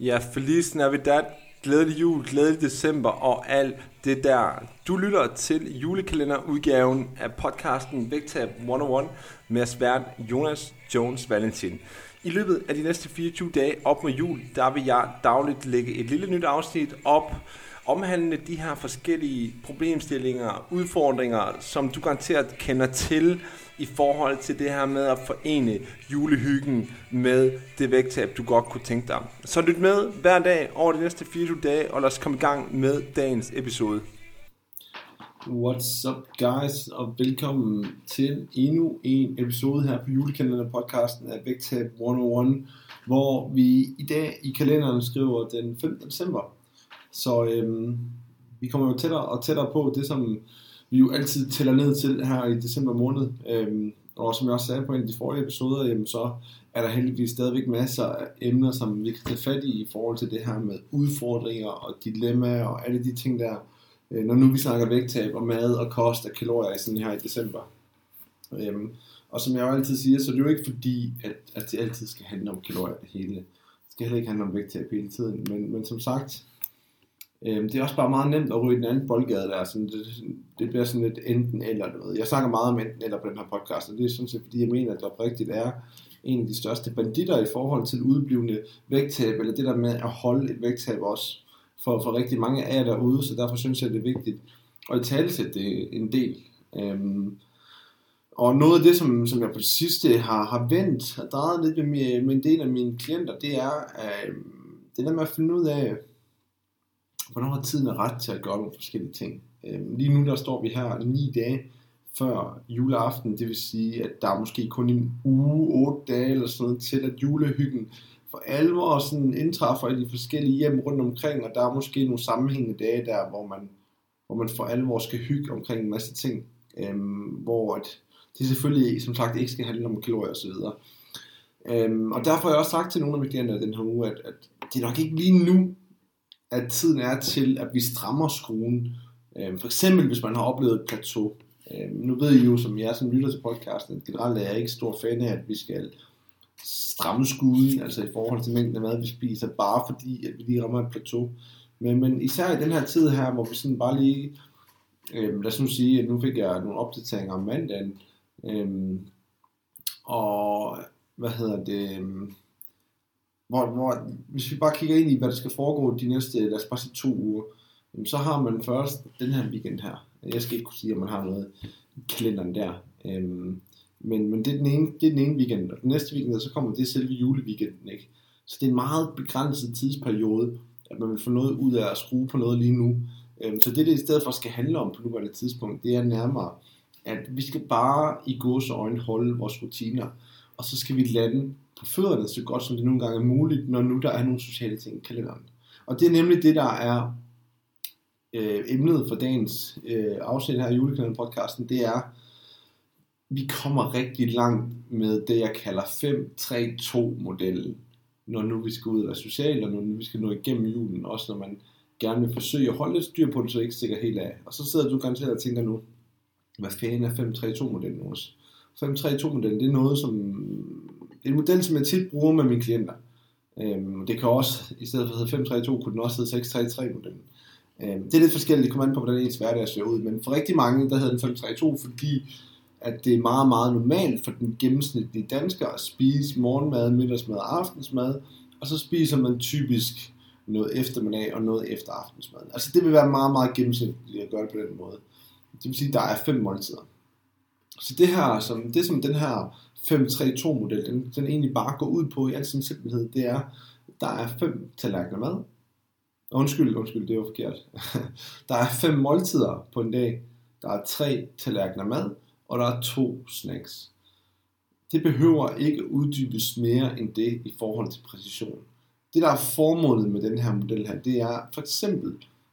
Ja, Feliz Navidad, glædelig jul, glædelig december og alt det der. Du lytter til julekalenderudgaven af podcasten Vægtab 101 med svært Jonas Jones Valentin. I løbet af de næste 24 dage op mod jul, der vil jeg dagligt lægge et lille nyt afsnit op, omhandle de her forskellige problemstillinger, udfordringer, som du garanteret kender til i forhold til det her med at forene julehyggen med det vægttab, du godt kunne tænke dig. Så lyt med hver dag over de næste 24 dage, og lad os komme i gang med dagens episode. What's up guys, og velkommen til endnu en episode her på julekalenderen podcasten af Vægtab 101, hvor vi i dag i kalenderen skriver den 15. december. Så øhm, vi kommer jo tættere og tættere på det, som vi jo altid tæller ned til her i december måned. Øhm, og som jeg også sagde på en af de forrige episoder, jamen, så er der heldigvis stadigvæk masser af emner, som vi kan tage fat i i forhold til det her med udfordringer og dilemmaer og alle de ting der, øh, når nu vi snakker vægttab og mad og kost og kalorier sådan her i december. Øhm, og som jeg jo altid siger, så det er jo ikke fordi, at, at det altid skal handle om kalorier det hele. Det skal heller ikke handle om vægttab hele tiden. Men, men som sagt, Øhm, det er også bare meget nemt at ryge den anden boldgade der. Sådan, det, det bliver sådan lidt enten eller noget. Jeg snakker meget om enten eller på den her podcast, og det er sådan set fordi, jeg mener, at det oprigtigt er en af de største banditter i forhold til udblivende vægttab, eller det der med at holde et vægttab også for, for rigtig mange af jer derude, så derfor synes jeg, det er vigtigt at i tale det en del. Øhm, og noget af det, som, som jeg på det sidste har, har vendt og drejet lidt med, med en del af mine klienter, det er øh, det der med at finde ud af, hvornår har tiden er ret til at gøre nogle forskellige ting. Øh, lige nu der står vi her ni dage før juleaften, det vil sige, at der er måske kun en uge, otte dage eller sådan noget til, at julehyggen for alvor sådan indtræffer i de forskellige hjem rundt omkring, og der er måske nogle sammenhængende dage der, hvor man, hvor man for alvor skal hygge omkring en masse ting, øhm, hvor at det selvfølgelig som sagt ikke skal handle om kalorier osv. Øhm, og derfor har jeg også sagt til nogle af mine klienter den her uge, at, at det er nok ikke lige nu, at tiden er til, at vi strammer skruen. Øh, for eksempel, hvis man har oplevet et plateau. Øh, nu ved I jo, som jeg som lytter til podcasten, at generelt er jeg ikke stor fan af, at vi skal stramme skuden, altså i forhold til mængden af mad, vi spiser, bare fordi, at vi lige rammer et plateau. Men, men især i den her tid her, hvor vi sådan bare lige, øh, lad os nu sige, at nu fik jeg nogle opdateringer om mandagen, øh, og hvad hedder det, øh, hvor, hvor, hvis vi bare kigger ind i, hvad der skal foregå de næste, lad os bare sige to uger, så har man først den her weekend her. Jeg skal ikke kunne sige, om man har noget i kalenderen der. Øhm, men, men det, er den ene, det er den ene weekend, og den næste weekend, så kommer det selve juleweekenden, ikke? Så det er en meget begrænset tidsperiode, at man vil få noget ud af at skrue på noget lige nu. Øhm, så det, det i stedet for skal handle om på nuværende tidspunkt, det er nærmere, at vi skal bare i gods øjne holde vores rutiner, og så skal vi lande på fødderne så godt som det nogle gange er muligt, når nu der er nogle sociale ting i kalenderen. Og det er nemlig det, der er øh, emnet for dagens øh, afsnit her i julekalenderen podcasten, det er, vi kommer rigtig langt med det, jeg kalder 5-3-2-modellen, når nu vi skal ud og være sociale, og når nu vi skal nå igennem julen, også når man gerne vil forsøge at holde lidt styr på det, så det ikke stikker helt af. Og så sidder du garanteret og tænker nu, hvad fanden er 5-3-2-modellen også? 5-3-2-modellen, det er noget, som det er en model, som jeg tit bruger med mine klienter. Øhm, det kan også, i stedet for at hedde 532, kunne den også hedde 633 modellen. Øhm, det er lidt forskelligt, det kommer an på, hvordan ens hverdag ser ud, men for rigtig mange, der hedder den 532, fordi at det er meget, meget normalt for den gennemsnitlige dansker at spise morgenmad, middagsmad og aftensmad, og så spiser man typisk noget eftermiddag og noget efter aftensmad. Altså det vil være meget, meget gennemsnitligt at gøre det på den måde. Det vil sige, at der er fem måltider. Så det her, som, det som den her 5-3-2-model, den, den egentlig bare går ud på i al sin simpelhed, det er, der er fem tallerkener mad. Undskyld, undskyld, det er jo forkert. der er fem måltider på en dag. Der er tre tallerkener mad, og der er to snacks. Det behøver ikke uddybes mere end det i forhold til præcision. Det der er formålet med den her model her, det er for eksempel,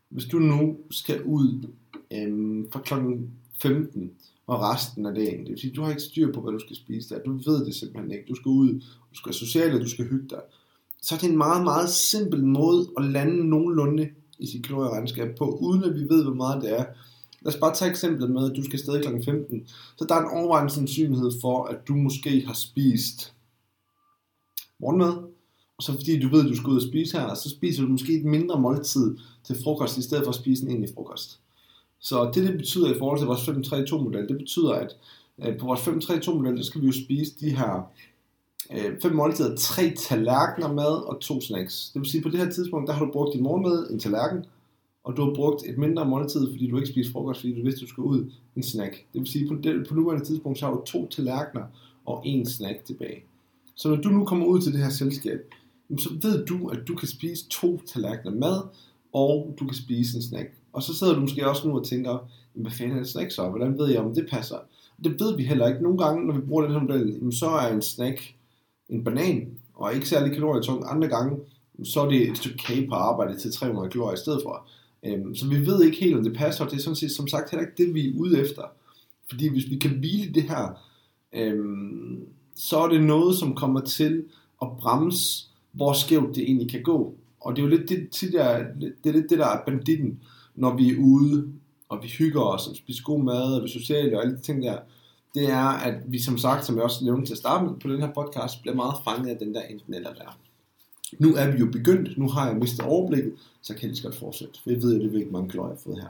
hvis du nu skal ud øhm, fra klokken 15 og resten af dagen. Det vil sige, du har ikke styr på, hvad du skal spise der. Du ved det simpelthen ikke. Du skal ud, du skal være social, og du skal hygge dig. Så er det en meget, meget simpel måde at lande nogenlunde i sit kalorieregnskab på, uden at vi ved, hvor meget det er. Lad os bare tage eksemplet med, at du skal stadig kl. 15. Så der er en overvejende sandsynlighed for, at du måske har spist morgenmad, og så fordi du ved, at du skal ud og spise her, så spiser du måske et mindre måltid til frokost, i stedet for at spise en egentlig frokost. Så det, det betyder i forhold til vores 5-3-2-model, det betyder, at øh, på vores 5-3-2-model, der skal vi jo spise de her øh, fem måltider, tre tallerkener mad og to snacks. Det vil sige, på det her tidspunkt, der har du brugt din morgenmad, en tallerken, og du har brugt et mindre måltid, fordi du ikke spiste frokost, fordi du vidste, du skulle ud en snack. Det vil sige, på, det, på nuværende tidspunkt, så har du to tallerkener og en snack tilbage. Så når du nu kommer ud til det her selskab, så ved du, at du kan spise to tallerkener mad, og du kan spise en snack. Og så sidder du måske også nu og tænker, hvad fanden er en snack så? Hvordan ved jeg, om det passer? Det ved vi heller ikke. Nogle gange, når vi bruger den her model, så er en snack en banan, og ikke særlig kalorietung. Andre gange, så er det et stykke kage på arbejde til 300 kalorier i stedet for. Øhm, så vi ved ikke helt, om det passer. Det er sådan set som sagt heller ikke det, vi er ude efter. Fordi hvis vi kan hvile det her, øhm, så er det noget, som kommer til at bremse, hvor skævt det egentlig kan gå. Og det er jo lidt det, det, der, det, er lidt det der er banditten, når vi er ude, og vi hygger os, og spiser god mad, og vi er sociale, og alle de ting der. Det er, at vi som sagt, som jeg også nævnte til at starte med på den her podcast, bliver meget fanget af den der enten eller der. Nu er vi jo begyndt, nu har jeg mistet overblikket, så kan jeg lige godt fortsætte. For jeg ved jo, det er ikke mange kalorier, jeg har fået her.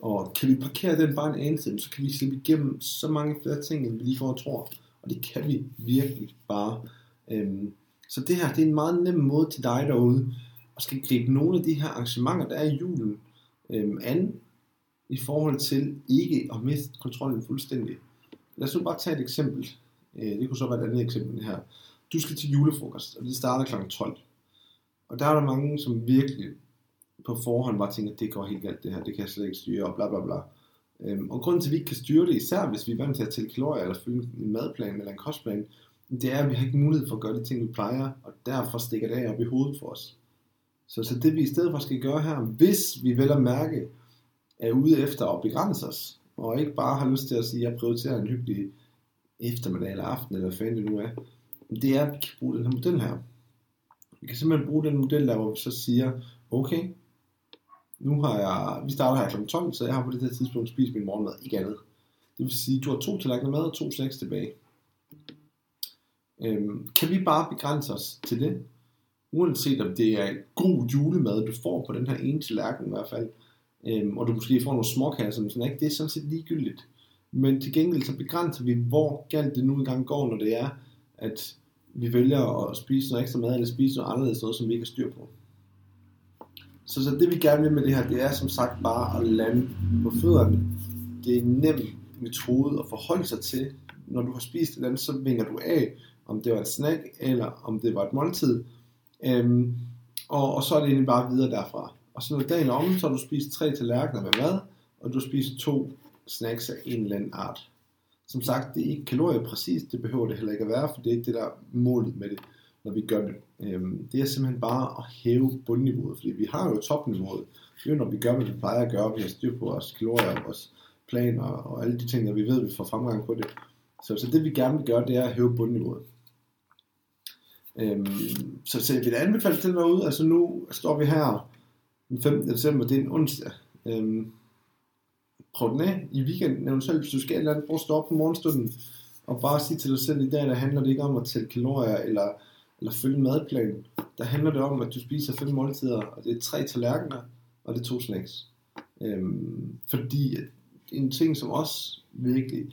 Og kan vi parkere den bare en anelse, så kan vi slippe igennem så mange flere ting, end vi lige får tror. Og det kan vi virkelig bare. Øhm, så det her, det er en meget nem måde til dig derude, at skal gribe nogle af de her arrangementer, der er i julen, øh, an, i forhold til ikke at miste kontrollen fuldstændig. Lad os nu bare tage et eksempel. Øh, det kunne så være et andet eksempel her. Du skal til julefrokost, og det starter kl. 12. Og der er der mange, som virkelig på forhånd bare tænker, det går helt galt det her, det kan jeg slet ikke styre, og bla bla bla. Øhm, og grunden til, at vi ikke kan styre det, især hvis vi er vant til at tælle kalorier, eller følge en madplan eller en kostplan, det er, at vi har ikke mulighed for at gøre de ting, vi plejer, og derfor stikker det af op i hovedet for os. Så, så det vi i stedet for skal gøre her, hvis vi vel at mærke, er ude efter at begrænse os, og ikke bare har lyst til at sige, at jeg prioriterer en hyggelig eftermiddag eller aften, eller hvad fanden det nu er, det er, at vi kan bruge den her model her. Vi kan simpelthen bruge den model der, hvor vi så siger, okay, nu har jeg, vi starter her kl. 12, så jeg har på det her tidspunkt spist min morgenmad, ikke andet. Det vil sige, du har to tallerkener mad og to snacks tilbage. Øhm, kan vi bare begrænse os til det? Uanset om det er en god julemad, du får på den her ene tallerken i hvert fald, øhm, og du måske får nogle småkasser, men sådan, ikke? det er sådan set ligegyldigt. Men til gengæld så begrænser vi, hvor galt det nu engang går, når det er, at vi vælger at spise noget ekstra mad, eller spise noget anderledes noget, som vi ikke har styr på. Så, så det vi gerne vil med det her, det er som sagt bare at lande på fødderne. Det er en nem metode at forholde sig til. Når du har spist et eller andet, så vinger du af, om det var et snack, eller om det var et måltid. Øhm, og, og så er det egentlig bare videre derfra. Og så når dagen er om, så har du spist tre tallerkener med mad, og du spiser to snacks af en eller anden art. Som sagt, det er ikke kalorier præcis, det behøver det heller ikke at være, for det er ikke det, der er målet med det, når vi gør det. Øhm, det er simpelthen bare at hæve bundniveauet, fordi vi har jo topniveauet. Det er jo, når vi gør, hvad vi plejer at gøre, vi har styr på vores kalorier, vores planer og alle de ting, der vi ved, vi får fremgang på det. Så, så det vi gerne vil gøre, det er at hæve bundniveauet. Øhm, så, så jeg vil anbefale til derude, altså nu står vi her den 15. december, det er en onsdag. Øhm, prøv den af i weekenden, eventuelt hvis du skal eller andet, prøv at stå op på morgenstunden, og bare sige til dig selv, i dag der handler det ikke om at tælle kalorier, eller, eller følge en madplan. Der handler det om, at du spiser fem måltider, og det er tre tallerkener, og det er to snacks. Øhm, fordi en ting, som også virkelig,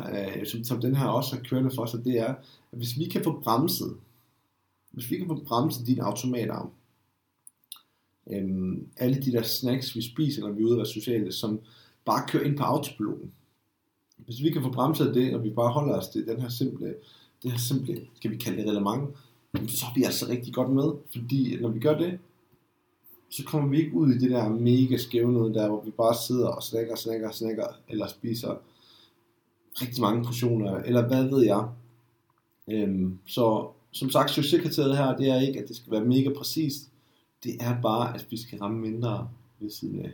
øh, som, som den her også har kørende for sig, det er, at hvis vi kan få bremset, hvis vi kan få bremset din automatarm, øhm, alle de der snacks, vi spiser, når vi er ude og være sociale, som bare kører ind på autopiloten. Hvis vi kan få bremset det, og vi bare holder os til den her simple, det her simple, skal vi kalde det relevant, så er vi altså rigtig godt med, fordi når vi gør det, så kommer vi ikke ud i det der mega skæve noget der, hvor vi bare sidder og snakker, snakker, snakker, eller spiser rigtig mange portioner, eller hvad ved jeg. Øhm, så som sagt, succeskriteriet her, det er ikke, at det skal være mega præcist. Det er bare, at vi skal ramme mindre ved siden af.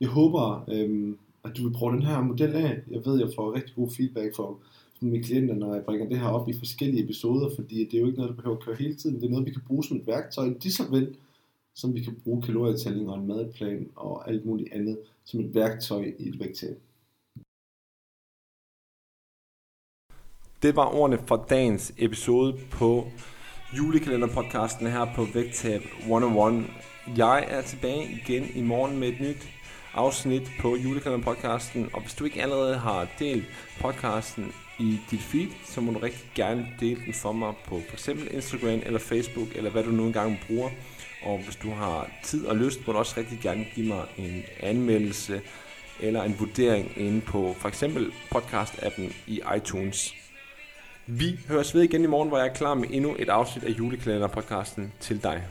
Jeg håber, øhm, at du vil prøve den her model af. Jeg ved, jeg får rigtig god feedback fra mine klienter, når jeg bringer det her op i forskellige episoder, fordi det er jo ikke noget, der behøver at køre hele tiden. Det er noget, vi kan bruge som et værktøj, lige så vel, som vi kan bruge kalorietælling og en madplan og alt muligt andet som et værktøj i et vægttab. Det var ordene for dagens episode på julekalenderpodcasten her på Vægtab 101. Jeg er tilbage igen i morgen med et nyt afsnit på julekalenderpodcasten, og hvis du ikke allerede har delt podcasten i dit feed, så må du rigtig gerne dele den for mig på f.eks. Instagram eller Facebook, eller hvad du nu engang bruger. Og hvis du har tid og lyst, må du også rigtig gerne give mig en anmeldelse eller en vurdering inde på for eksempel podcast-appen i iTunes. Vi høres ved igen i morgen, hvor jeg er klar med endnu et afsnit af julekalenderpodcasten til dig.